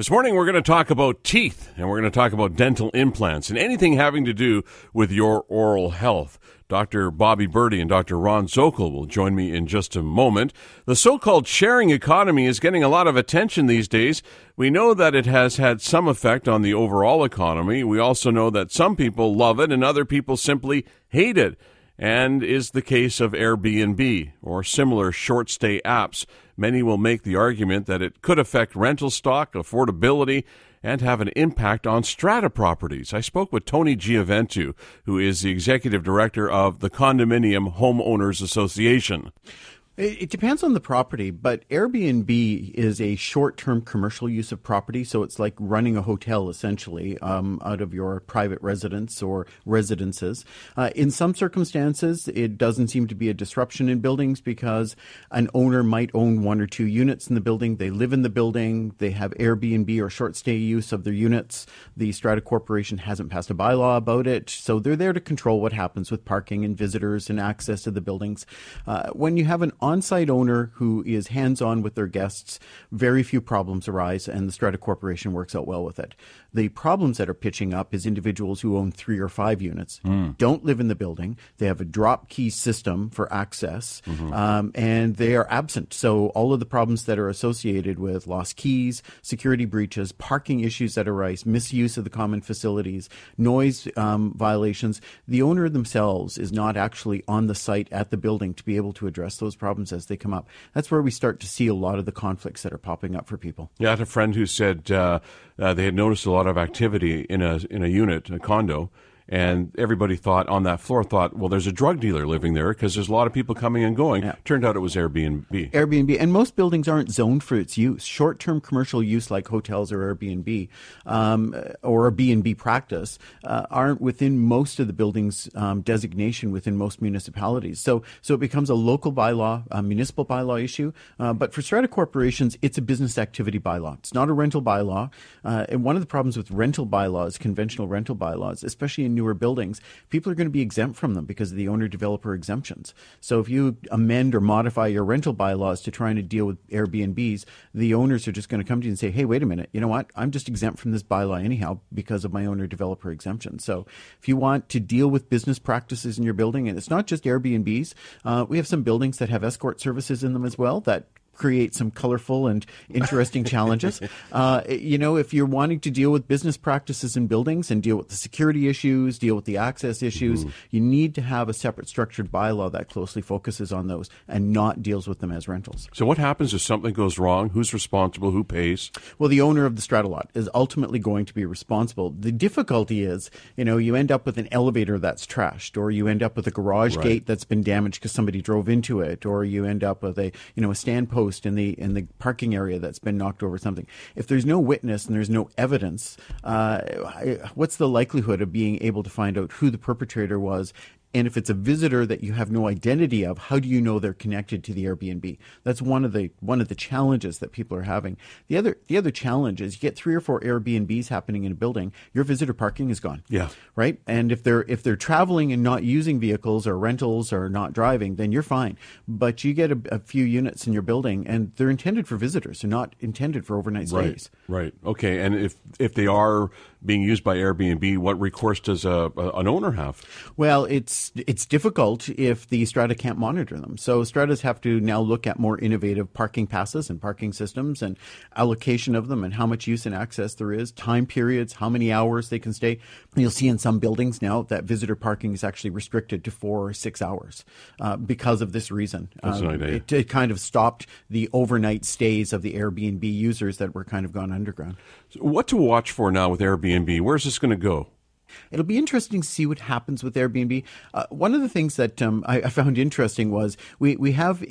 This morning, we're going to talk about teeth and we're going to talk about dental implants and anything having to do with your oral health. Dr. Bobby Birdi and Dr. Ron Zokol will join me in just a moment. The so called sharing economy is getting a lot of attention these days. We know that it has had some effect on the overall economy. We also know that some people love it and other people simply hate it and is the case of Airbnb or similar short stay apps. Many will make the argument that it could affect rental stock, affordability, and have an impact on strata properties. I spoke with Tony Gioventu, who is the executive director of the Condominium Homeowners Association. It depends on the property, but Airbnb is a short-term commercial use of property, so it's like running a hotel essentially um, out of your private residence or residences. Uh, in some circumstances, it doesn't seem to be a disruption in buildings because an owner might own one or two units in the building. They live in the building. They have Airbnb or short-stay use of their units. The Strata Corporation hasn't passed a bylaw about it, so they're there to control what happens with parking and visitors and access to the buildings. Uh, when you have an on site owner who is hands on with their guests, very few problems arise, and the Strata Corporation works out well with it. The problems that are pitching up is individuals who own three or five units, mm. don't live in the building, they have a drop key system for access, mm-hmm. um, and they are absent. So, all of the problems that are associated with lost keys, security breaches, parking issues that arise, misuse of the common facilities, noise um, violations, the owner themselves is not actually on the site at the building to be able to address those problems problems as they come up. That's where we start to see a lot of the conflicts that are popping up for people. Yeah, I had a friend who said uh, uh, they had noticed a lot of activity in a in a unit, a condo, and everybody thought on that floor thought, well, there's a drug dealer living there because there's a lot of people coming and going. Yeah. Turned out it was Airbnb. Airbnb, and most buildings aren't zoned for its use. Short-term commercial use, like hotels or Airbnb, um, or B&B practice, uh, aren't within most of the buildings' um, designation within most municipalities. So, so it becomes a local bylaw, a municipal bylaw issue. Uh, but for strata corporations, it's a business activity bylaw. It's not a rental bylaw. Uh, and one of the problems with rental bylaws, conventional rental bylaws, especially in newer buildings, people are going to be exempt from them because of the owner developer exemptions. So if you amend or modify your rental bylaws to try to deal with Airbnbs, the owners are just going to come to you and say, hey, wait a minute, you know what? I'm just exempt from this bylaw anyhow because of my owner developer exemption. So if you want to deal with business practices in your building, and it's not just Airbnbs, uh, we have some buildings that have escort services in them as well that create some colorful and interesting challenges. Uh, you know, if you're wanting to deal with business practices in buildings and deal with the security issues, deal with the access issues, mm-hmm. you need to have a separate structured bylaw that closely focuses on those and not deals with them as rentals. So, what happens if something goes wrong? Who's responsible? Who pays? Well, the owner of the strata lot is ultimately going to be responsible. The difficulty is, you know, you end up with an elevator that's trashed, or you end up with a garage right. gate that's been damaged because somebody drove into it, or you end up with a, you know, a stand post post in the in the parking area that's been knocked over something. If there's no witness and there's no evidence, uh, what's the likelihood of being able to find out who the perpetrator was and if it's a visitor that you have no identity of, how do you know they're connected to the Airbnb? That's one of the one of the challenges that people are having. The other the other challenge is you get three or four Airbnbs happening in a building, your visitor parking is gone. Yeah. Right? And if they're if they're traveling and not using vehicles or rentals or not driving, then you're fine. But you get a, a few units in your building and they're intended for visitors, they're not intended for overnight stays. Right. Right. Okay. And if if they are being used by Airbnb, what recourse does a, a, an owner have? Well, it's it's difficult if the strata can't monitor them. So stratas have to now look at more innovative parking passes and parking systems and allocation of them and how much use and access there is, time periods, how many hours they can stay. You'll see in some buildings now that visitor parking is actually restricted to four or six hours uh, because of this reason. Um, it, it kind of stopped the overnight stays of the Airbnb users that were kind of gone underground. So what to watch for now with Airbnb? Airbnb? Where's this going to go? It'll be interesting to see what happens with Airbnb. Uh, one of the things that um, I, I, found interesting was we we have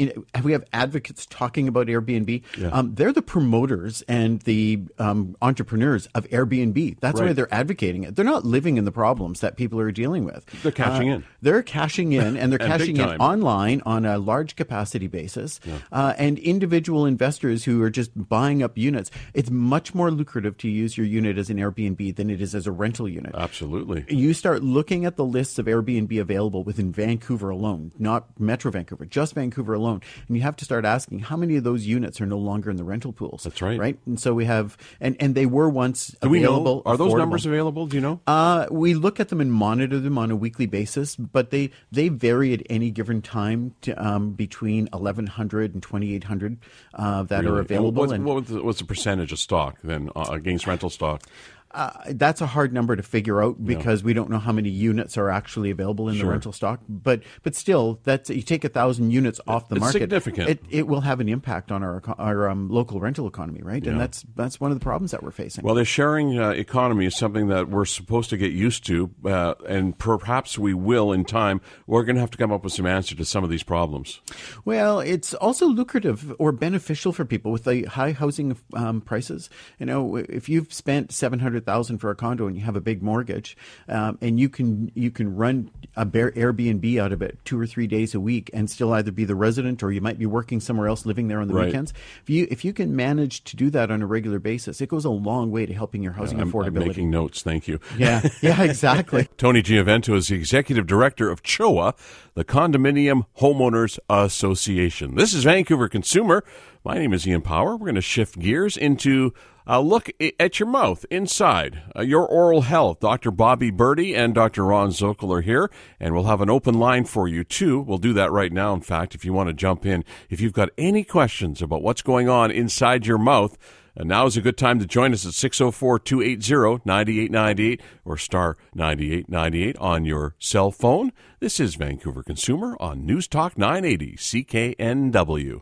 we have advocates talking about Airbnb. Yeah. Um, they're the promoters and the um, entrepreneurs of Airbnb. That's right. why they're advocating it. They're not living in the problems that people are dealing with. They're cashing uh, in. They're cashing in, and they're and cashing in online on a large capacity basis. Yeah. Uh, and individual investors who are just buying up units. It's much more lucrative to use your unit as an Airbnb than it is as a rental unit. Absolutely. Absolutely. You start looking at the lists of Airbnb available within Vancouver alone, not Metro Vancouver, just Vancouver alone, and you have to start asking how many of those units are no longer in the rental pools. That's right. Right, and so we have, and and they were once Do we available. know? Are those affordable. numbers available? Do you know? Uh, we look at them and monitor them on a weekly basis, but they, they vary at any given time to, um, between 1,100 and 2,800 uh, that Really? are And available. What's, and what was the, what's the percentage of stock then uh, against rental stock? Uh, that's a hard number to figure out because we don't know how many units are actually available in Sure. the rental stock. But but still, that's you take a thousand units off the It's market. significant. It, it will have an impact on our our um, local rental economy, right? Yeah. And that's that's one of the problems that we're facing. Well, the sharing uh, economy is something that we're supposed to get used to, uh, and perhaps we will in time. We're going to have to come up with some answer to some of these problems. Well, it's also lucrative or beneficial for people with the high housing um, prices. You know, if you've spent seven hundred thousand for a condo and you have a big mortgage, um, and you can you can run a bare Airbnb out of it two or three days a week and still either be the resident or you might be working somewhere else, living there on the Right. weekends. If you if you can manage to do that on a regular basis, it goes a long way to helping your housing I'm, I'm affordability. making notes. Thank you. yeah, yeah, exactly. Tony Gioventu is the executive director of CHOA, the Condominium Homeowners Association. This is Vancouver Consumer. My name is Ian Power. We're going to shift gears into a look at your mouth inside, uh, your oral health. Dr. Bobby Birdi and Dr. Ron Zokol are here, and we'll have an open line for you too. We'll do that right now. In fact, if you want to jump in, if you've got any questions about what's going on inside your mouth, and now is a good time to join us at 604 280 9898 or star 9898 on your cell phone. This is Vancouver Consumer on News Talk 980 CKNW.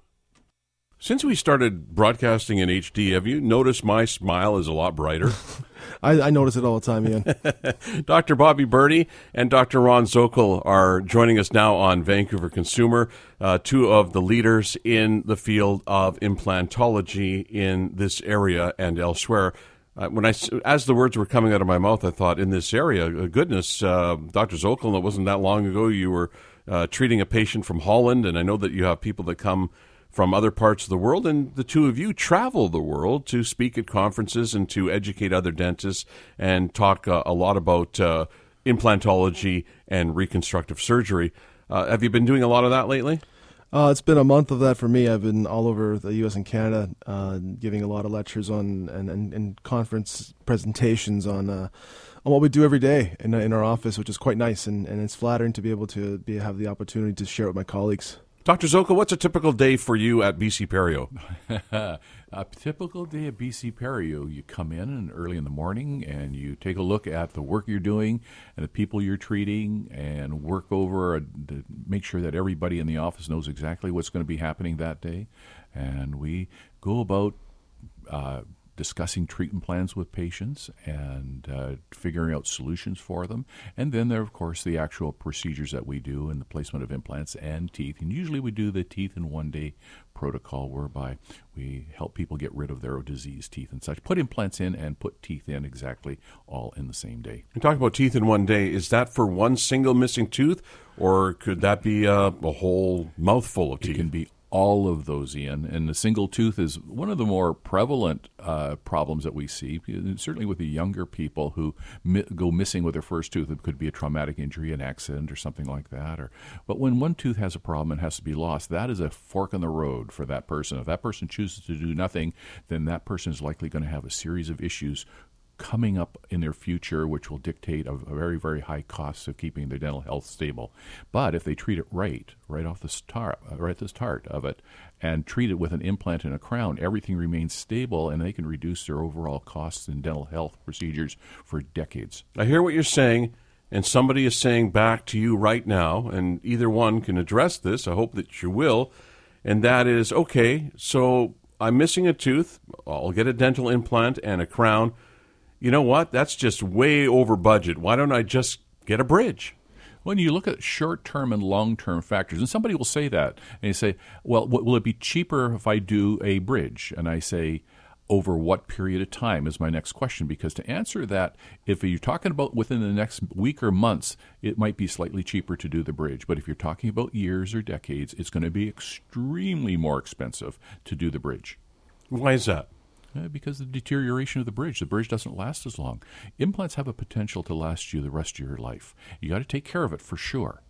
Since we started broadcasting in HD, have you noticed my smile is a lot brighter? I, I notice it all the time, Ian. Dr. Bobby Birdi and Dr. Ron Zokol are joining us now on Vancouver Consumer, uh, two of the leaders in the field of implantology in this area and elsewhere. Uh, when I, as the words were coming out of my mouth, I thought, in this area, uh, goodness, uh, Dr. Zokol, it wasn't that long ago you were uh, treating a patient from Holland, and I know that you have people that come from other parts of the world, and the two of you travel the world to speak at conferences and to educate other dentists and talk uh, a lot about uh, implantology and reconstructive surgery. Uh, have you been doing a lot of that lately? Uh, it's been a month of that for me. I've been all over the U.S. and Canada, uh, giving a lot of lectures on and, and, and conference presentations on uh, on what we do every day in, in our office, which is quite nice, and, and it's flattering to be able to be have the opportunity to share it with my colleagues. Dr. Zokol, what's a typical day for you at BC Perio? a typical day at BC Perio, you come in and early in the morning and you take a look at the work you're doing and the people you're treating and work over to make sure that everybody in the office knows exactly what's going to be happening that day. And we go about uh, discussing treatment plans with patients and uh, figuring out solutions for them. And then there are, of course, the actual procedures that we do and the placement of implants and teeth. And usually we do the teeth in one day protocol whereby we help people get rid of their diseased teeth and such. Put implants in and put teeth in exactly all in the same day. You talk about teeth in one day. Is that for one single missing tooth, or could that be a, a whole mouthful of It teeth? can be all of those, in. And the single tooth is one of the more prevalent uh, problems that we see, certainly with the younger people who mi- go missing with their first tooth. It could be a traumatic injury, an accident, or something like that. Or, but when one tooth has a problem and has to be lost, that is a fork in the road for that person. If that person chooses to do nothing, then that person is likely going to have a series of issues coming up in their future, which will dictate a, a very, very high cost of keeping their dental health stable. But if they treat it right, right off the start, uh, right at the start of it, and treat it with an implant and a crown, everything remains stable, and they can reduce their overall costs in dental health procedures for decades. I hear what you're saying, and somebody is saying back to you right now, and either one can address this. I hope that you will. And that is okay, so I'm missing a tooth. I'll get a dental implant and a crown. You know what? That's just way over budget. Why don't I just get a bridge? When you look at short term and long term factors, and somebody will say that, and you say, well, will it be cheaper if I do a bridge? And I say, over what period of time is my next question because to answer that if you're talking about within the next week or months it might be slightly cheaper to do the bridge but if you're talking about years or decades it's going to be extremely more expensive to do the bridge Why is that? Uh, because of the deterioration of the bridge. The bridge doesn't last as long. Implants have a potential to last you the rest of your life. You got to take care of it for sure.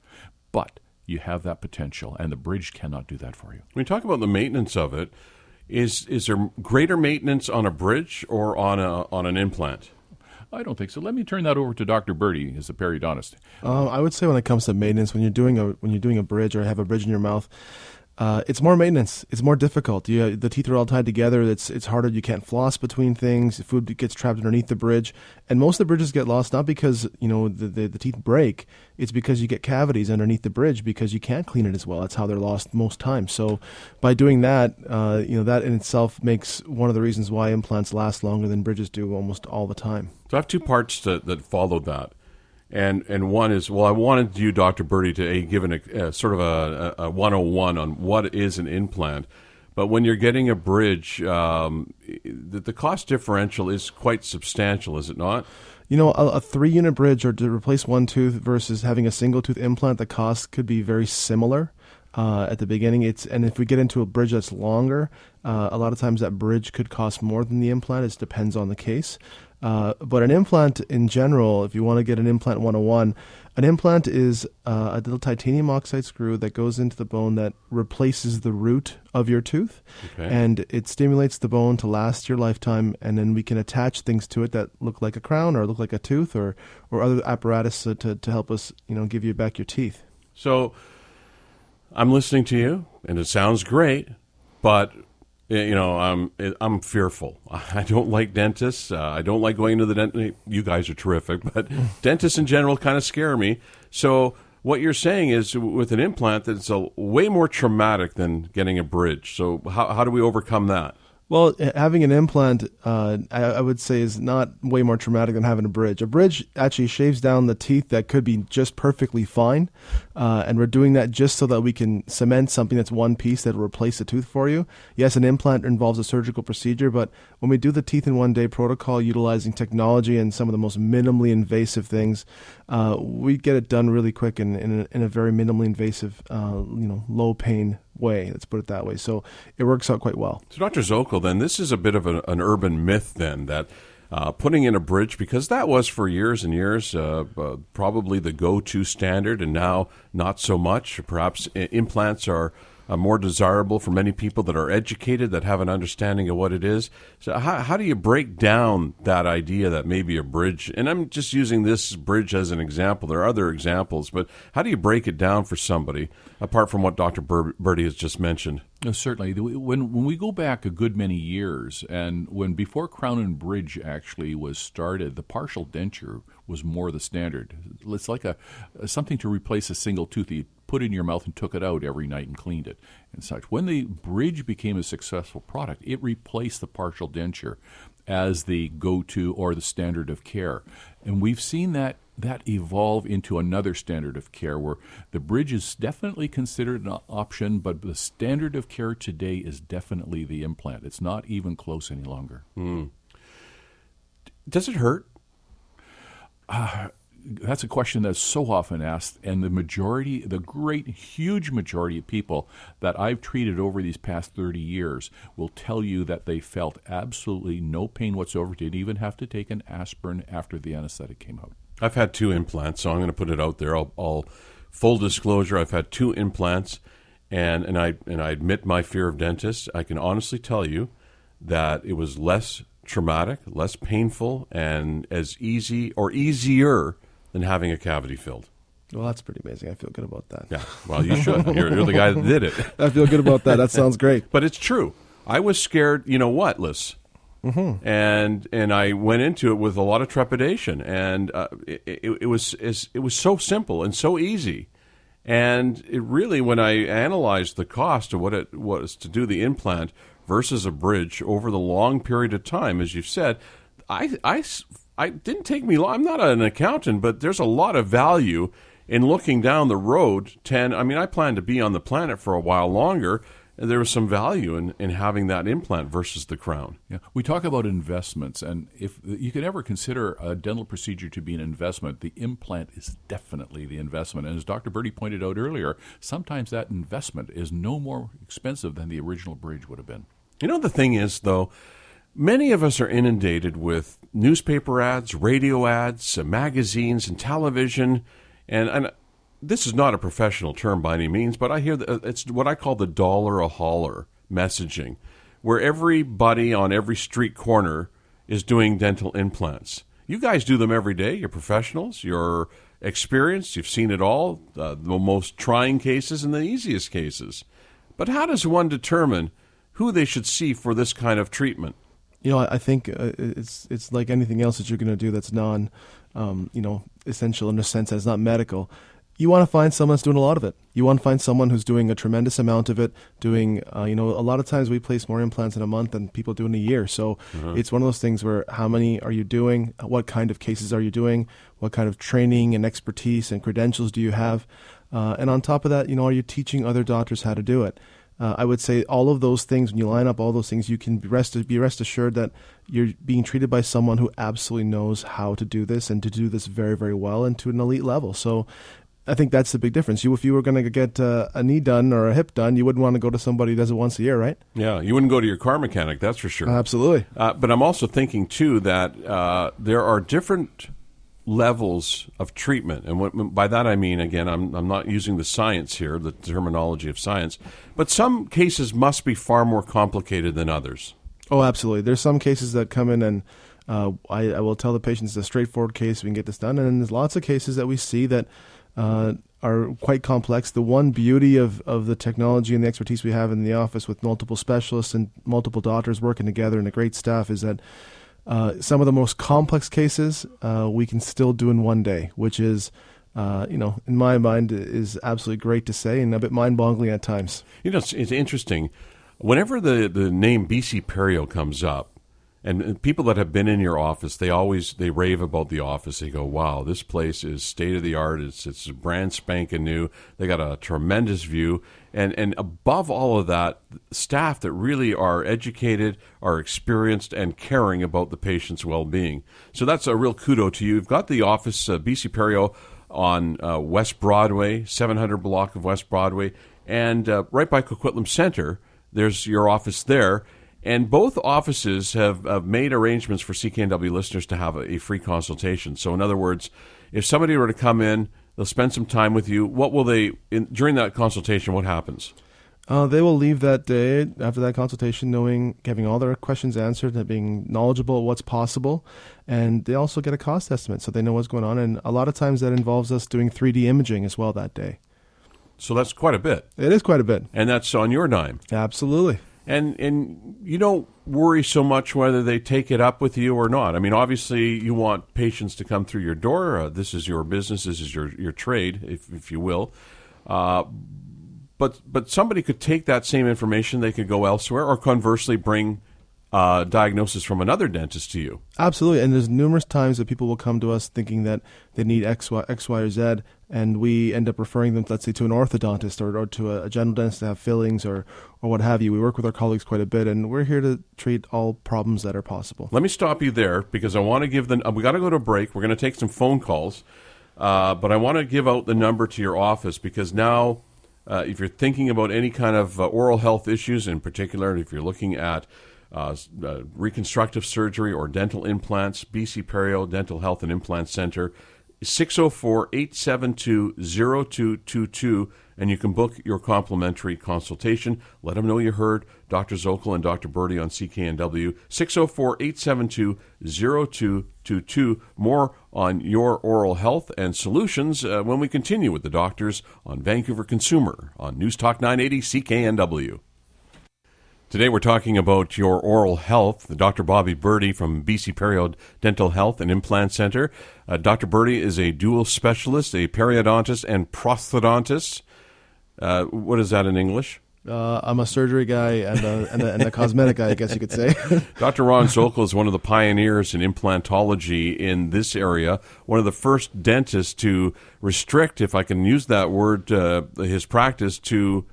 But you have that potential, and the bridge cannot do that for you. When you talk about the maintenance of it, is is there greater maintenance on a bridge or on a on an implant? I don't think so. Let me turn that over to Dr. Birdi, as a periodontist. Um, I would say when it comes to maintenance, when you're doing a when you're doing a bridge or have a bridge in your mouth, uh, it's more maintenance. It's more difficult. You, the teeth are all tied together. It's it's harder. You can't floss between things. Food gets trapped underneath the bridge, and most of the bridges get lost not because you know the, the, the teeth break. It's because you get cavities underneath the bridge because you can't clean it as well. That's how they're lost most times. So by doing that, uh, you know that in itself makes one of the reasons why implants last longer than bridges do almost all the time. So I have two parts to, that follow that and and one is well, I wanted you, Doctor Birdi, to give an, a, sort of a, a 101 on what is an implant. But when you're getting a bridge, um, the, the cost differential is quite substantial, is it not? You know, a, a three unit bridge or to replace one tooth versus having a single tooth implant, the cost could be very similar. Uh, at the beginning. It's and if we get into a bridge that's longer, uh, a lot of times that bridge could cost more than the implant. It depends on the case. Uh, but an implant in general, if you want to get an implant 101, an implant is uh, a little titanium oxide screw that goes into the bone that replaces the root of your tooth. Okay. And it stimulates the bone to last your lifetime. And then we can attach things to it that look like a crown or look like a tooth or, or other apparatus to, to, to help us, you know, give you back your teeth. So I'm listening to you, and it sounds great, but you know, I'm I'm fearful. I don't like dentists. Uh, I don't like going to the dentist. You guys are terrific, but dentists in general kind of scare me. So what you're saying is, with an implant, that it's a way more traumatic than getting a bridge. So how how do we overcome that? Well, having an implant, uh, I, I, would say, is not way more traumatic than having a bridge. A bridge actually shaves down the teeth that could be just perfectly fine, uh, and we're doing that just so that we can cement something that's one piece that will replace the tooth for you. Yes, an implant involves a surgical procedure, but when we do the teeth in one day protocol utilizing technology and some of the most minimally invasive things, uh, we get it done really quick and in, in, in, a very minimally invasive, uh, you know, low pain way. Let's put it that way. So it works out quite well. So, Dr. Zokol, then this is a bit of a, an urban myth, then that uh, putting in a bridge because that was for years and years uh, uh, probably the go-to standard, and now not so much. Perhaps implants are uh, more desirable for many people that are educated, that have an understanding of what it is. So, how, how do you break down that idea that maybe a bridge, and I'm just using this bridge as an example, there are other examples, but how do you break it down for somebody, apart from what Dr. Birdi has just mentioned? Uh, certainly. When, when we go back a good many years, and when before Crown and Bridge actually was started, the partial denture was more the standard. It's like a, something to replace a single tooth put in your mouth and took it out every night and cleaned it and such. When the bridge became a successful product, it replaced the partial denture as the go-to or the standard of care. And we've seen that that evolve into another standard of care where the bridge is definitely considered an option, but the standard of care today is definitely the implant. It's not even close any longer. Mm. Does it hurt? Uh, that's a question that's so often asked, and the majority, the great, huge majority of people that I've treated over these past 30 years will tell you that they felt absolutely no pain whatsoever, didn't even have to take an aspirin after the anesthetic came out. I've had two implants, so I'm going to put it out there. I'll, I'll full disclosure, I've had two implants, and, and I and I admit my fear of dentists. I can honestly tell you that it was less traumatic, less painful, and as easy or easier than having a cavity filled. Well, that's pretty amazing. I feel good about that. Yeah. Well, you should. you're, you're, the guy that did it. I feel good about that. That sounds great. but it's true. I was scared. You know what, Liz? Mm-hmm. And and I went into it with a lot of trepidation, and uh, it, it, it, was it was so simple and so easy, and it really when I analyzed the cost of what it was to do the implant versus a bridge over the long period of time, as you've said, I I I didn't take me long. I'm not an accountant, but there's a lot of value in looking down the road. Ten. I mean, I plan to be on the planet for a while longer. And there was some value in, in having that implant versus the crown. Yeah, we talk about investments, and if you could ever consider a dental procedure to be an investment, the implant is definitely the investment. And as Dr. Birdi pointed out earlier, sometimes that investment is no more expensive than the original bridge would have been. You know, the thing is, though, Many of us are inundated with newspaper ads, radio ads, uh, magazines, and television. And, and this is not a professional term by any means, but I hear that uh, it's what I call the dollar a holler messaging, where everybody on every street corner is doing dental implants. You guys do them every day. You're professionals. You're experienced. You've seen it all uh, the most trying cases and the easiest cases. But how does one determine who they should see for this kind of treatment? You know, I think uh, it's it's like anything else that you're going to do that's non, um, you know, essential in the sense that it's not medical you want to find someone that's doing a lot of it. You want to find someone who's doing a tremendous amount of it. Doing, uh, you know, a lot of times we place more implants in a month than people do in a year. So uh-huh. it's one of those things where how many are you doing? What kind of cases are you doing? What kind of training and expertise and credentials do you have? Uh, and on top of that, you know, are you teaching other doctors how to do it? Uh, I would say all of those things, when you line up all those things, you can be rest, be rest assured that you're being treated by someone who absolutely knows how to do this and to do this very, very well and to an elite level. So I think that's the big difference. You, if you were going to get uh, a knee done or a hip done, you wouldn't want to go to somebody who does it once a year, right? Yeah, you wouldn't go to your car mechanic, that's for sure. Absolutely. Uh, but I'm also thinking too that uh, there are different levels of treatment, and what, by that I mean, again, I'm I'm not using the science here, the terminology of science, but some cases must be far more complicated than others. Oh, absolutely. There's some cases that come in and. Uh, I, I will tell the patients it's a straightforward case. We can get this done, and there's lots of cases that we see that uh, are quite complex. The one beauty of, of the technology and the expertise we have in the office with multiple specialists and multiple doctors working together and a great staff is that uh, some of the most complex cases uh, we can still do in one day, which is, uh, you know, in my mind, is absolutely great to say and a bit mind boggling at times. You know, it's, it's interesting. Whenever the, the name BC Perio comes up, and people that have been in your office they always they rave about the office. They go wow this place is state of the art it's it's brand spanking new. They got a tremendous view. And and above all of that staff that really are educated are experienced and caring about the patient's well-being. So that's a real kudo to you. You've got the office uh, bc perio on uh, west broadway 700 block of west broadway. And uh, right by coquitlam center there's your office there and both offices have, have made arrangements for CKNW listeners to have a, a, free consultation. So, in other words, if somebody were to come in, they'll spend some time with you. What will they, in, during that consultation, what happens? Uh, they will leave that day after that consultation knowing, having all their questions answered, and being knowledgeable of what's possible. And they also get a cost estimate so they know what's going on. And a lot of times that involves us doing 3D imaging as well that day. So that's quite a bit. It is quite a bit. And that's on your dime. Absolutely and and you don't worry so much whether they take it up with you or not. I mean, obviously, you want patients to come through your door. Uh, this is your business. This is your your trade, if if you will. Uh, but but somebody could take that same information. They could go elsewhere, or conversely, bring uh, diagnosis from another dentist to you. Absolutely, and there's numerous times that people will come to us thinking that they need X, Y, X, Y, or Z, and we end up referring them, let's say, to an orthodontist or, or to a, a general dentist to have fillings or or what have you. We work with our colleagues quite a bit, and we're here to treat all problems that are possible. Let me stop you there because I want to give the. Uh, we got to go to a break. We're going to take some phone calls, uh, but I want to give out the number to your office because now. Uh, if you're thinking about any kind of uh, oral health issues, in particular, if you're looking at uh, uh, reconstructive surgery or dental implants, BC Perio Dental Health and Implant Center, 604 872 0222, and you can book your complimentary consultation. Let them know you heard Dr. Zokol and Dr. Birdi on CKNW, 604 872 0222. More on your oral health and solutions uh, when we continue with the doctors on Vancouver Consumer on News Talk 980 CKNW. Today we're talking about your oral health. Dr. Bobby Birdi from BC Perio Dental Health and Implant Center. Uh, Dr. Birdi is a dual specialist, a periodontist and prosthodontist. Uh, what is that in English? Uh, I'm a surgery guy and a, and, a, and a cosmetic guy, I guess you could say. Dr. Ron Zokol is one of the pioneers in implantology in this area, one of the first dentists to restrict, if I can use that word, uh, his practice to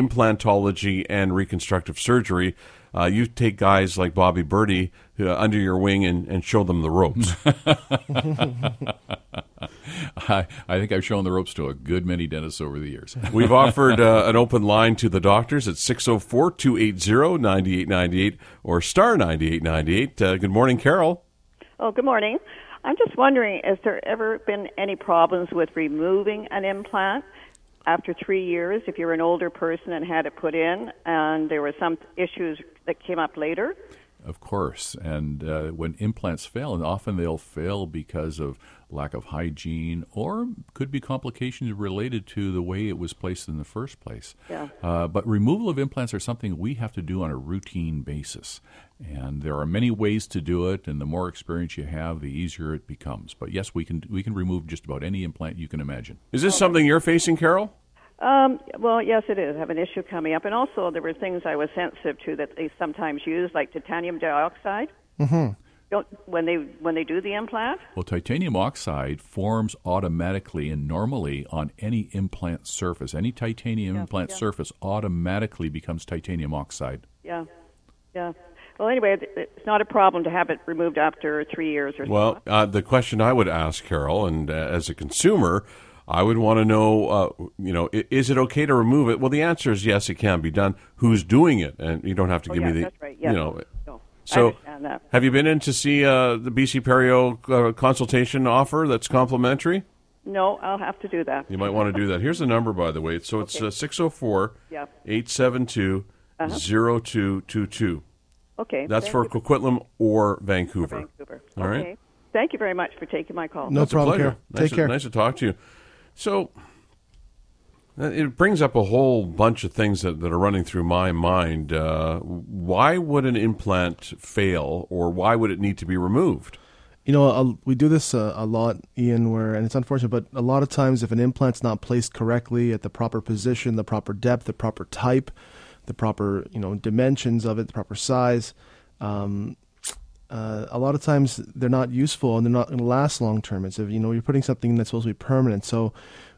implantology and reconstructive surgery. Uh, you take guys like Bobby Birdi uh, under your wing and, and show them the ropes. I, I think I've shown the ropes to a good many dentists over the years. We've offered uh, an open line to the doctors at 604 280 9898 or star 9898. Uh, good morning, Carol. Oh, good morning. I'm just wondering, has there ever been any problems with removing an implant after three years if you're an older person and had it put in and there were some issues that came up later? Of course. And uh, when implants fail, and often they'll fail because of lack of hygiene or could be complications related to the way it was placed in the first place. Yeah. Uh, but removal of implants are something we have to do on a routine basis. And there are many ways to do it, and the more experience you have, the easier it becomes. But yes, we can we can remove just about any implant you can imagine. Is this something you're facing, Carol? Um, well, yes, it is. I have an issue coming up, and also there were things I was sensitive to that they sometimes use, like titanium dioxide. Mm-hmm. Don't, when they when they do the implant. Well, titanium oxide forms automatically and normally on any implant surface. Any titanium Yeah, implant yeah. surface automatically becomes titanium oxide. Yeah, yeah. Well, anyway, it's not a problem to have it removed after three years or Well, so. uh, the question I would ask, Carol, and uh, as a consumer, I would want to know, uh, you know, is it okay to remove it? Well, the answer is yes, it can be done. Who's doing it? And you don't have to Oh, give yeah, me the, that's right. Yes. you know. No, So, have you been in to see uh, the BC Perio uh, consultation offer that's complimentary? No, I'll have to do that. You might want to do that. Here's the number, by the way. So it's uh, 604 Yeah. 872 0222. Okay. That's thank for you Coquitlam or Vancouver. Vancouver. All right. okay. Thank you very much for taking my call. No It's a problem, pleasure. Carol. Nice Take to, care. Nice to talk to you. So uh, it brings up a whole bunch of things that, that are running through my mind. Uh, why would an implant fail, or why would it need to be removed? You know, a, we do this uh, a lot, Ian, where, and it's unfortunate, but a lot of times if an implant's not placed correctly at the proper position, the proper depth, the proper type, the proper, you know, dimensions of it, the proper size, um, uh, a lot of times they're not useful and they're not going to last long term. It's, if, you know, you're putting something that's supposed to be permanent. So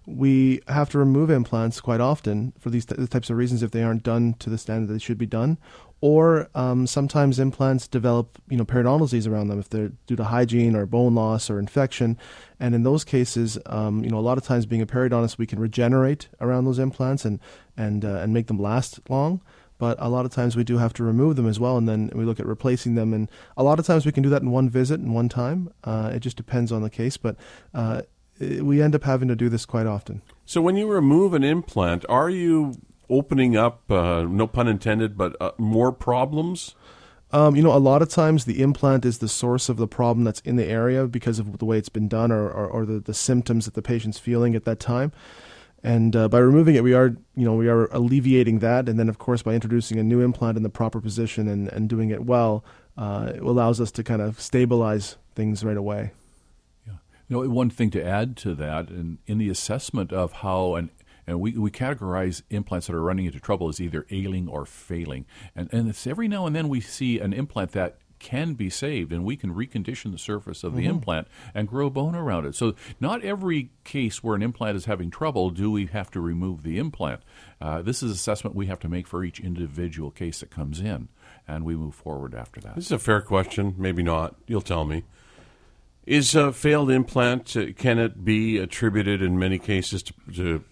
we have to remove implants quite often for these t- types of reasons if they aren't done to the standard that they should be done. Or um, sometimes implants develop, you know, periodontal disease around them if they're due to hygiene or bone loss or infection. And in those cases, um, you know, a lot of times being a periodontist, we can regenerate around those implants and and uh, and make them last long. But a lot of times we do have to remove them as well, and then we look at replacing them. And a lot of times we can do that in one visit in one time. Uh, it just depends on the case, but uh, we end up having to do this quite often. So when you remove an implant, are you opening up, uh, no pun intended, but uh, more problems? Um, you know, a lot of times the implant is the source of the problem that's in the area because of the way it's been done or, or, or the, the symptoms that the patient's feeling at that time. And uh, by removing it, we are, you know, we are alleviating that. And then, of course, by introducing a new implant in the proper position and, and doing it well, uh, it allows us to kind of stabilize things right away. You know, one thing to add to that, in, in the assessment of how an and we, we categorize implants that are running into trouble as either ailing or failing. And, and it's every now and then we see an implant that can be saved and we can recondition the surface of the implant and grow bone around it. So, not every case where an implant is having trouble do we have to remove the implant. Uh, this is assessment we have to make for each individual case that comes in, and we move forward after that. This is a fair question. Maybe not. You'll tell me. Is a failed implant, uh, can it be attributed in many cases to, to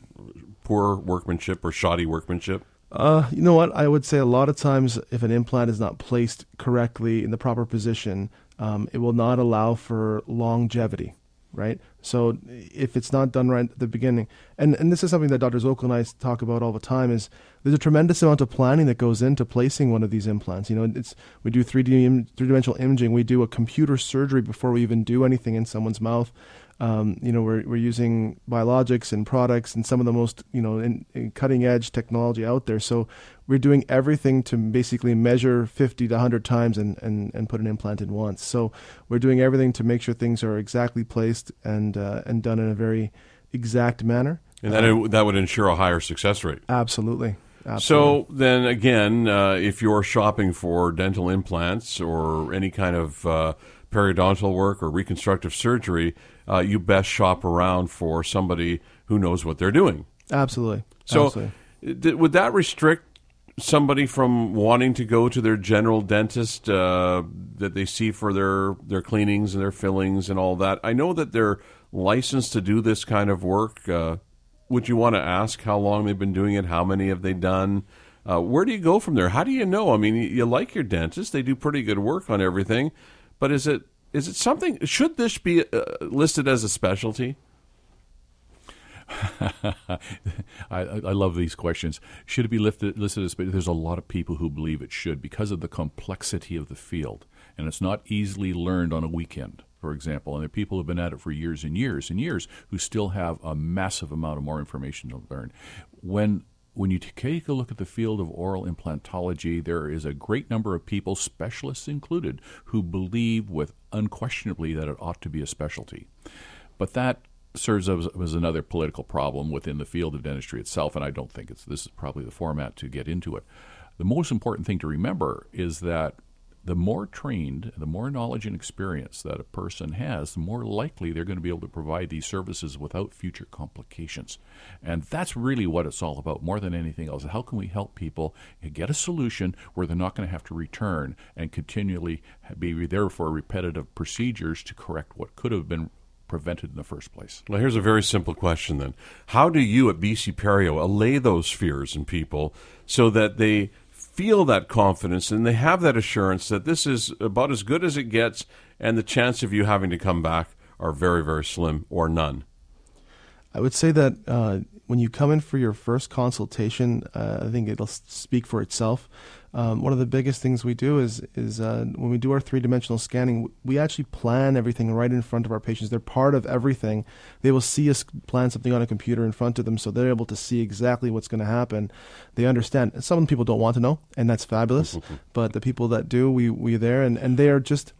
poor workmanship or shoddy workmanship? Uh, you know what? I would say a lot of times, if an implant is not placed correctly in the proper position, um, it will not allow for longevity, right? So if it's not done right at the beginning, and, and this is something that Dr. Zokol and I talk about all the time, is there's a tremendous amount of planning that goes into placing one of these implants. You know, it's we do 3D three dimensional imaging, we do a computer surgery before we even do anything in someone's mouth. Um, you know, we're we're using biologics and products and some of the most you know in, in cutting edge technology out there. So we're doing everything to basically measure 50 to 100 times and, and, and put an implant in once. So we're doing everything to make sure things are exactly placed and uh, and done in a very exact manner. And that, that would ensure a higher success rate. Absolutely. Absolutely. So then again, uh, if you're shopping for dental implants or any kind of uh, periodontal work or reconstructive surgery, uh, you best shop around for somebody who knows what they're doing. absolutely. So absolutely. d- would that restrict somebody from wanting to go to their general dentist uh, that they see for their their cleanings and their fillings and all that? I know that they're licensed to do this kind of work. Uh, would you want to ask how long they've been doing it? How many have they done? Uh, where do you go from there? How do you know? I mean, you, you like your dentist; they do pretty good work on everything, but is it is it something? Should this be uh, listed as a specialty? I, I, love these questions. Should it be lifted, listed as? There's a lot of people who believe it should because of the complexity of the field, and it's not easily learned on a weekend for example, and there are people who have been at it for years and years and years who still have a massive amount of more information to learn. When when you take a look at the field of oral implantology, there is a great number of people, specialists included, who believe with unquestionably that it ought to be a specialty. But that serves as, as another political problem within the field of dentistry itself, and I don't think it's this is probably the format to get into it. The most important thing to remember is that the more trained, the more knowledge and experience that a person has, the more likely they're going to be able to provide these services without future complications. And that's really what it's all about, more than anything else. How can we help people get a solution where they're not going to have to return and continually be there for repetitive procedures to correct what could have been prevented in the first place? Well, here's a very simple question then. How do you at BC Perio allay those fears in people so that they feel that confidence and they have that assurance that this is about as good as it gets and the chance of you having to come back are very, very slim or none? I would say that uh, when you come in for your first consultation, uh, I think it'll speak for itself um, one of the biggest things we do is is uh, when we do our three dimensional scanning, we actually plan everything right in front of our patients. They're part of everything. They will see us plan something on a computer in front of them, so they're able to see exactly what's going to happen. They understand. Some people don't want to know, and that's fabulous. but the people that do, we we there, and and they are just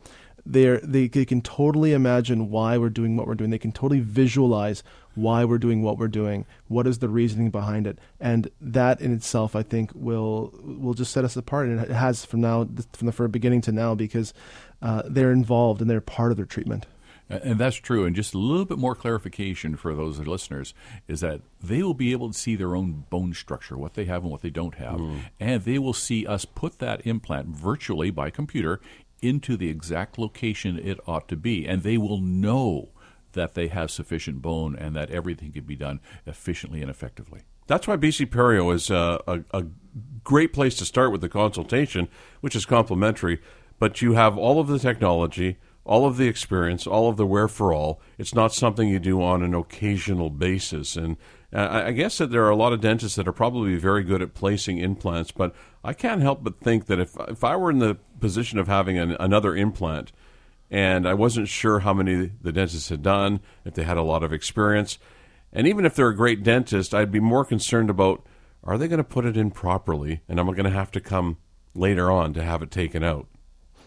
they're, they they can totally imagine why we're doing what we're doing. They can totally visualize why we're doing what we're doing. What is the reasoning behind it? And that in itself, I think, will will just set us apart. And it has from now from the very beginning to now because uh, they're involved and they're part of their treatment. And that's true. And just a little bit more clarification for those listeners is that they will be able to see their own bone structure, what they have and what they don't have. Mm. And they will see us put that implant virtually by computer into the exact location it ought to be. And they will know that they have sufficient bone and that everything can be done efficiently and effectively. That's why BC Perio is a, uh, a, a great place to start with the consultation, which is complimentary. But you have all of the technology, all of the experience, all of the where for all. It's not something you do on an occasional basis. And Uh, I guess that there are a lot of dentists that are probably very good at placing implants, but I can't help but think that if if I were in the position of having an, another implant, and I wasn't sure how many the dentists had done, if they had a lot of experience, and even if they're a great dentist, I'd be more concerned about are they going to put it in properly, and am I going to have to come later on to have it taken out?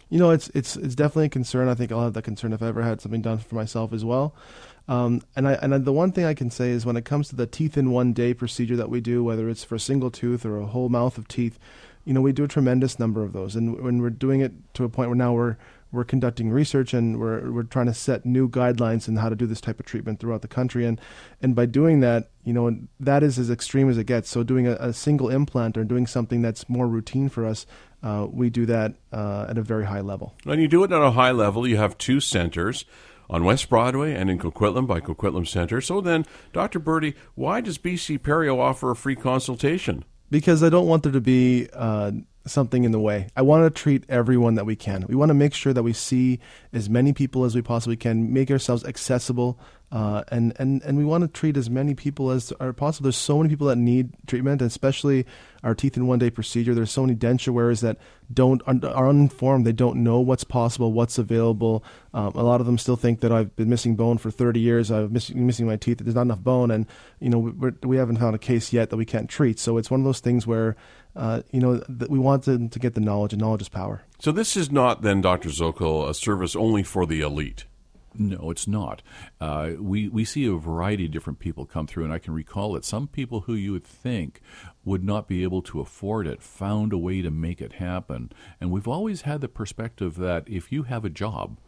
You know, it's it's it's definitely a concern. I think I'll have that concern if I ever had something done for myself as well. Um, and I and the one thing I can say is when it comes to the teeth in one day procedure that we do, whether it's for a single tooth or a whole mouth of teeth, you know, we do a tremendous number of those, and when we're doing it to a point where now we're we're conducting research and we're we're trying to set new guidelines in how to do this type of treatment throughout the country, and and by doing that, you know, that is as extreme as it gets. So doing a, a single implant or doing something that's more routine for us, uh, we do that uh, at a very high level. When you do it at a high level, you have two centers on West Broadway and in Coquitlam by Coquitlam Center. So then, Dr. Birdi, why does BC Perio offer a free consultation? Because I don't want there to be uh, something in the way. I want to treat everyone that we can. We want to make sure that we see as many people as we possibly can, make ourselves accessible uh, and, and, and we want to treat as many people as are possible. There's so many people that need treatment, especially our teeth in one day procedure. There's so many denture wearers that don't are uninformed. They don't know what's possible, what's available. Um, a lot of them still think that I've been missing bone for 30 years. I've missing missing my teeth. There's not enough bone, and you know we have not found a case yet that we can't treat. So it's one of those things where uh, you know we want them to get the knowledge, and knowledge is power. So this is not then, Dr. Zokol, a service only for the elite. No, it's not. Uh, we we see a variety of different people come through, and I can recall that some people who you would think would not be able to afford it found a way to make it happen. And we've always had the perspective that if you have a job,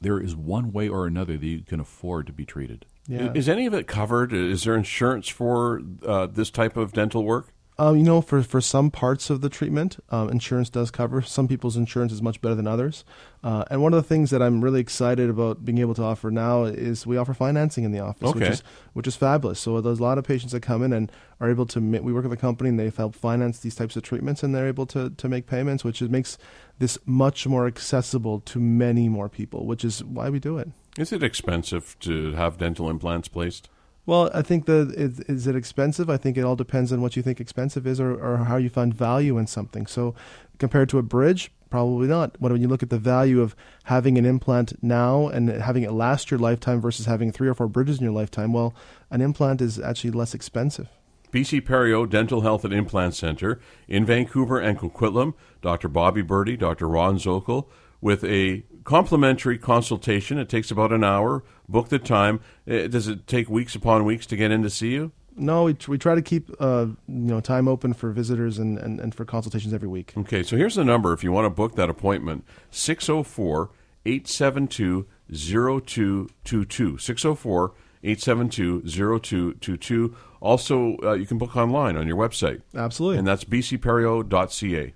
there is one way or another that you can afford to be treated. Yeah. Is any of it covered? Is there insurance for uh, this type of dental work? Um, you know, for, for some parts of the treatment, um, insurance does cover. Some people's insurance is much better than others. Uh, and one of the things that I'm really excited about being able to offer now is we offer financing in the office, Okay. which is which is fabulous. So there's a lot of patients that come in and are able to. We work with a company and they've helped finance these types of treatments, and they're able to to make payments, which is, makes this much more accessible to many more people, which is why we do it. Is it expensive to have dental implants placed? Well, I think that is, is it expensive? I think it all depends on what you think expensive is, or, or how you find value in something. So, compared to a bridge, probably not. But when you look at the value of having an implant now and having it last your lifetime versus having three or four bridges in your lifetime, well, an implant is actually less expensive. BC Perio Dental Health and Implant Center in Vancouver and Coquitlam. Dr. Bobby Birdie, Dr. Ron Zokel, with a complimentary consultation. It takes about an hour. Book the time. Eh, Does it take weeks upon weeks to get in to see you? No, we, we try to keep uh, you know time open for visitors and, and, and for consultations every week. Okay, so here's the number if you want to book that appointment 604 872 0222. 604 872 0222. Also, uh, you can book online on your website. Absolutely. And that's bcperio.ca.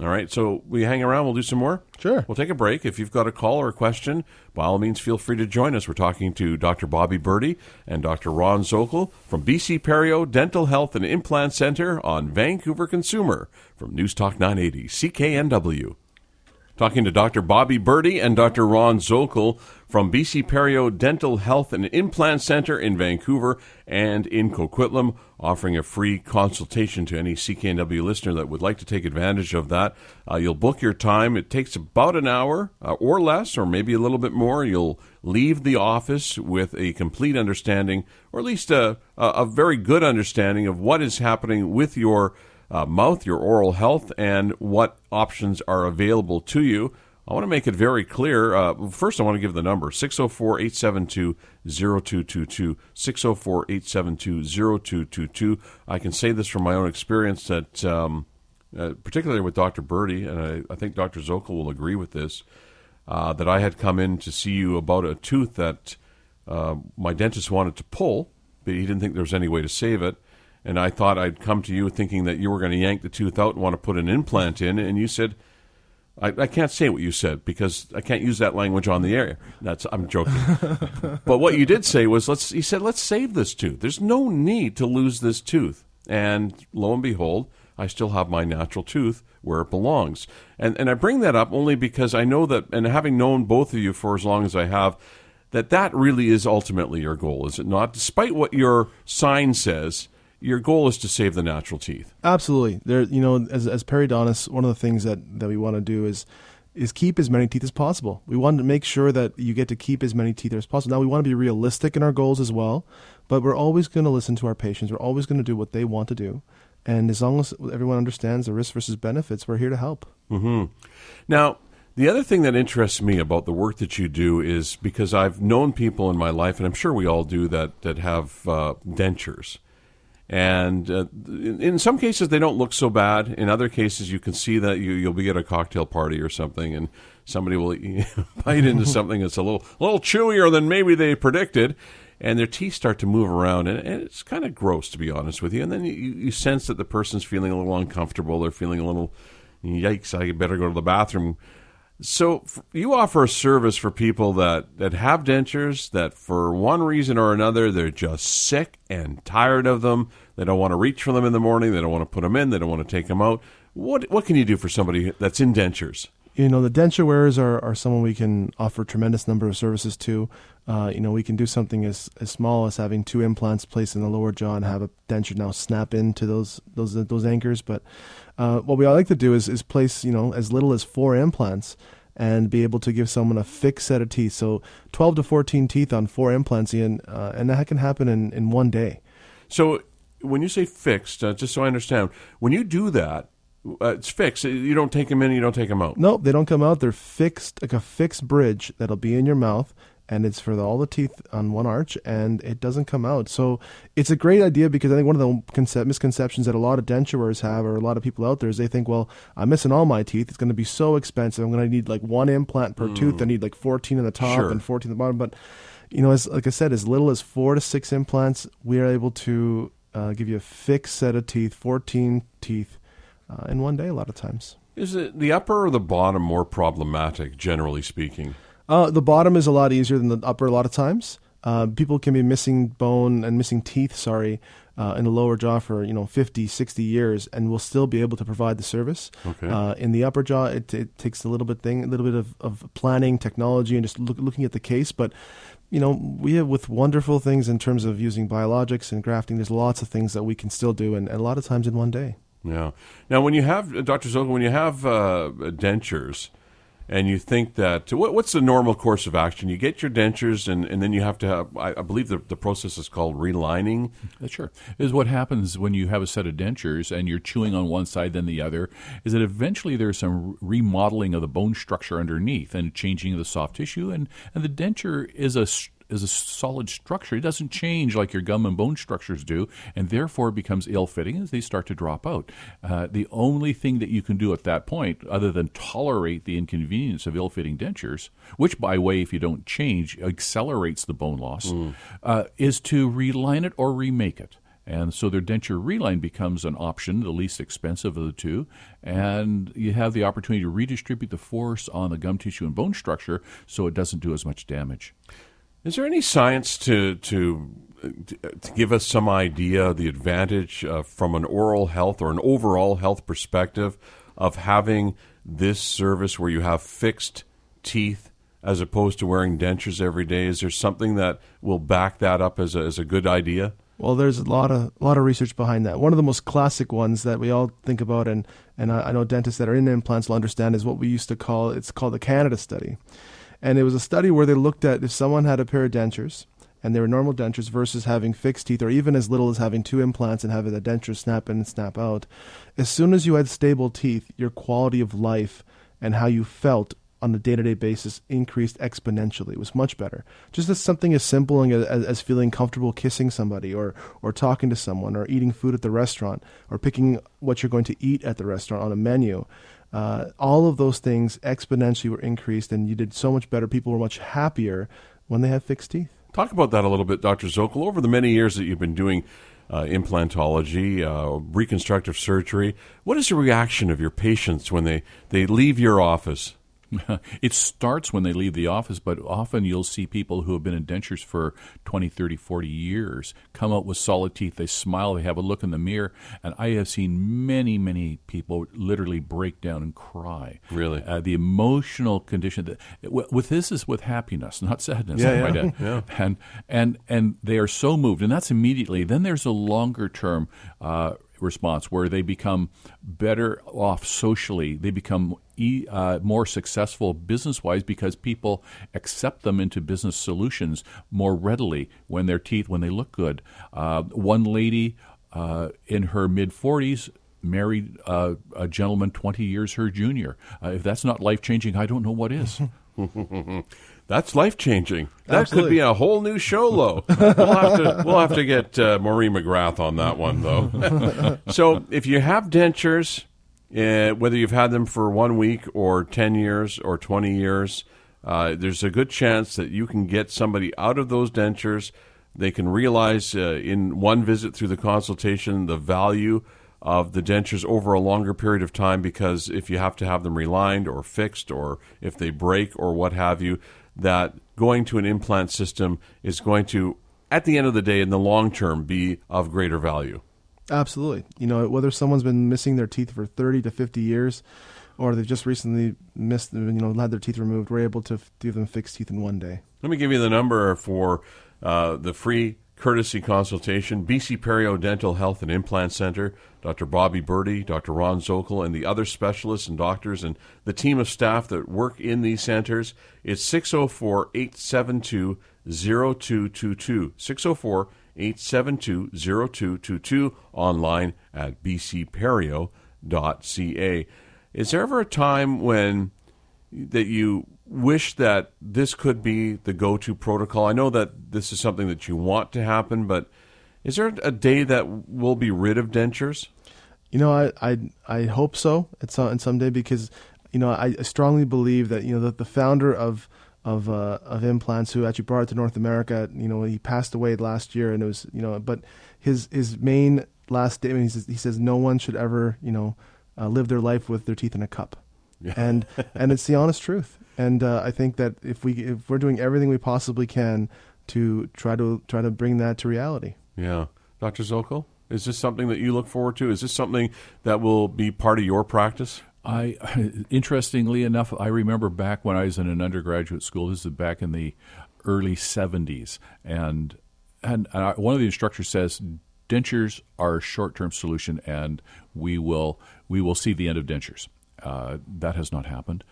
All right, so we hang around. We'll do some more. Sure. We'll take a break. If you've got a call or a question, by all means, feel free to join us. We're talking to Dr. Bobby Birdi and Dr. Ron Zokol from BC Perio Dental Health and Implant Center on Vancouver Consumer from News Talk 980 CKNW. Talking to Dr. Bobby Birdi and Dr. Ron Zokol from BC Perio Dental Health and Implant Center in Vancouver and in Coquitlam, offering a free consultation to any CKNW listener that would like to take advantage of that. Uh, you'll book your time. It takes about an hour uh, or less, or maybe a little bit more. You'll leave the office with a complete understanding, or at least a, a, a very good understanding of what is happening with your uh, mouth, your oral health, and what options are available to you. I want to make it very clear. Uh, first, I want to give the number 604 872 0222. 604 872 0222. I can say this from my own experience that, um, uh, particularly with Dr. Birdi, and I, I think Dr. Zokol will agree with this, uh, that I had come in to see you about a tooth that uh, my dentist wanted to pull, but he didn't think there was any way to save it. And I thought I'd come to you thinking that you were going to yank the tooth out and want to put an implant in, and you said, I, I can't say what you said because I can't use that language on the air. That's I'm joking. but what you did say was let's. He said let's save this tooth. There's no need to lose this tooth. And lo and behold, I still have my natural tooth where it belongs. And and I bring that up only because I know that, and having known both of you for as long as I have, that that really is ultimately your goal, is it not? Despite what your sign says, your goal is to save the natural teeth. Absolutely. There, you know, as as periodontists, one of the things that that we want to do is is keep as many teeth as possible. We want to make sure that you get to keep as many teeth as possible. Now, we want to be realistic in our goals as well, but we're always going to listen to our patients. We're always going to do what they want to do, and as long as everyone understands the risk versus benefits, we're here to help. Now, the other thing that interests me about the work that you do is because I've known people in my life, and I'm sure we all do that that have uh, dentures, and uh, in, in some cases they don't look so bad. In other cases, you can see that you you'll be at a cocktail party or something, and somebody will bite into something that's a little a little chewier than maybe they predicted. And their teeth start to move around, and, and it's kind of gross, to be honest with you. And then you, you sense that the person's feeling a little uncomfortable. They're feeling a little, yikes, I better go to the bathroom. So you offer a service for people that, that have dentures that for one reason or another they're just sick and tired of them. They don't want to reach for them in the morning. They don't want to put them in. They don't want to take them out. What what can you do for somebody that's in dentures? you know the denture wearers are, are someone we can offer tremendous number of services to uh, you know we can do something as, as small as having two implants placed in the lower jaw and have a denture now snap into those those those anchors but uh, what we like to do is, is place you know as little as four implants and be able to give someone a fixed set of teeth so 12 to 14 teeth on four implants and, uh, and that can happen in, in one day So when you say fixed, uh, just so I understand, when you do that, uh, it's fixed. You don't take them in. You don't take them out. Nope, they don't come out. They're fixed, like a fixed bridge that'll be in your mouth, and it's for the, all the teeth on one arch, and it doesn't come out. So it's a great idea because I think one of the concept, misconceptions that a lot of denture wearers have, or a lot of people out there, is they think, well, I'm missing all my teeth. It's going to be so expensive. I'm going to need like one implant per tooth. I need like 14 in the top Sure. and 14 in the bottom. But you know, as like I said, as little as four to six implants, we are able to uh, give you a fixed set of teeth, 14 teeth, uh, in one day a lot of times. Is it the upper or the bottom more problematic, generally speaking? Uh, the bottom is a lot easier than the upper a lot of times. Uh, people can be missing bone and missing teeth, sorry, uh, in the lower jaw for you know 50, 60 years, and will still be able to provide the service. Okay. Uh, in the upper jaw, it, it takes a little bit thing, a little bit of, of planning, technology, and just look, looking at the case. But you know, we have with wonderful things in terms of using biologics and grafting. There's lots of things that we can still do, and, and a lot of times in one day. Yeah. Now, when you have Dr. Zokol, when you have uh, dentures, and you think that what, what's the normal course of action? You get your dentures, and, and then you have to have. I, I believe the, the process is called relining. Sure. Is what happens when you have a set of dentures and you're chewing on one side then the other, is that eventually there's some remodeling of the bone structure underneath and changing of the soft tissue. And, and the denture is a is a solid structure. It doesn't change like your gum and bone structures do, and therefore it becomes ill fitting as they start to drop out. Uh, the only thing that you can do at that point, other than tolerate the inconvenience of ill fitting dentures, which, by way, if you don't change, accelerates the bone loss, uh, is to reline it or remake it. And so their denture reline becomes an option, the least expensive of the two, and you have the opportunity to redistribute the force on the gum tissue and bone structure so it doesn't do as much damage. Is there any science to to to give us some idea the advantage uh, from an oral health or an overall health perspective of having this service where you have fixed teeth as opposed to wearing dentures every day? Is there something that will back that up as a, as a good idea? Well, there's a lot of a lot of research behind that. One of the most classic ones that we all think about, and and I, I know dentists that are in implants will understand, is what we used to call it's called the Canada study, and it was a study where they looked at if someone had a pair of dentures and they were normal dentures versus having fixed teeth, or even as little as having two implants and having the denture snap in and snap out. As soon as you had stable teeth, your quality of life and how you felt on a day-to-day basis increased exponentially. It was much better. Just as something as simple as, as feeling comfortable kissing somebody, or or talking to someone, or eating food at the restaurant, or picking what you're going to eat at the restaurant on a menu. Uh, all of those things exponentially were increased, and you did so much better. People were much happier when they had fixed teeth. Talk about that a little bit, Dr. Zokol. Over the many years that you've been doing uh, implantology, uh, reconstructive surgery, what is the reaction of your patients when they, they leave your office? it starts when they leave the office, but often you'll see people who have been in dentures for 20, 30, 40 years come out with solid teeth. They smile, they have a look in the mirror, and I have seen many, many people literally break down and cry. Really? Uh, the emotional condition that with this is with happiness, not sadness. Yeah, yeah, yeah. And and and they are so moved, and that's immediately. Then there's a longer term. Uh, response where they become better off socially they become e- uh, more successful business wise because people accept them into business solutions more readily when their teeth when they look good uh, one lady uh, in her mid 40s married uh, a gentleman 20 years her junior uh, if that's not life changing i don't know what is That's life changing. That Absolutely. could be a whole new show, low. we'll have to we'll have to get uh, Maureen McGrath on that one, though. so, if you have dentures, uh, whether you've had them for one week or ten years or twenty years, uh, there's a good chance that you can get somebody out of those dentures. They can realize uh, in one visit through the consultation the value of the dentures over a longer period of time because if you have to have them relined or fixed or if they break or what have you, that going to an implant system is going to, at the end of the day, in the long term, be of greater value. Absolutely. You know, whether someone's been missing their teeth for 30 to 50 years or they've just recently missed, you know, had their teeth removed, we're able to give them fixed teeth in one day. Let me give you the number for uh, the free courtesy consultation. BC Perio Dental Health and Implant Center, Dr. Bobby Birdi, Dr. Ron Zokol, and the other specialists and doctors and the team of staff that work in these centers. It's 604 872 0222. 604 872 0222 online at bcperio.ca. Is there ever a time when that you wish that this could be the go-to protocol? I know that this is something that you want to happen, but is there a day that we'll be rid of dentures? You know, I I, I hope so at some, someday because you know I strongly believe that you know that the founder of of uh, of implants who actually brought it to North America. You know, he passed away last year, and it was you know, but his his main last statement he says he says no one should ever you know uh, live their life with their teeth in a cup, yeah. and and it's the honest truth. And uh, I think that if we if we're doing everything we possibly can to try to try to bring that to reality. Yeah, Dr. Zokol, is this something that you look forward to? Is this something that will be part of your practice? I, interestingly enough, I remember back when I was in an undergraduate school. This is back in the early '70s, and and, I, one of the instructors says dentures are a short-term solution, and we will we will see the end of dentures. Uh, that has not happened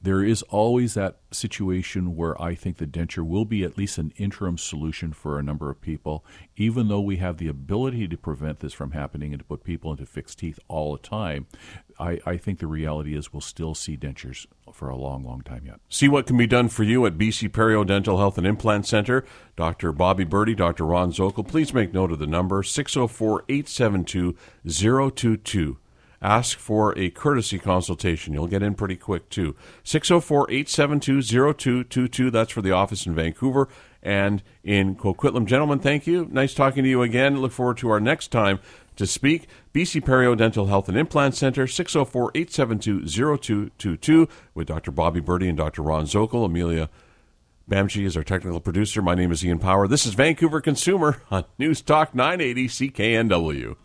there is always that situation where I think the denture will be at least an interim solution for a number of people, even though we have the ability to prevent this from happening and to put people into fixed teeth all the time. I, I think the reality is we'll still see dentures for a long, long time yet. See what can be done for you at BC Perio Dental Health and Implant Center. Dr. Bobby Birdi, Dr. Ron Zokol, please make note of the number 604 872 022 ask for a courtesy consultation. You'll get in pretty quick, too. 604 872 0222. That's for the office in Vancouver and in Coquitlam. Gentlemen, thank you. Nice talking to you again. Look forward to our next time to speak. BC Perio Dental Health and Implant Center, 604 872 0222, with Dr. Bobby Birdi and Dr. Ron Zokol. Amelia Bamchi is our technical producer. My name is Ian Power. This is Vancouver Consumer on News Talk 980 CKNW.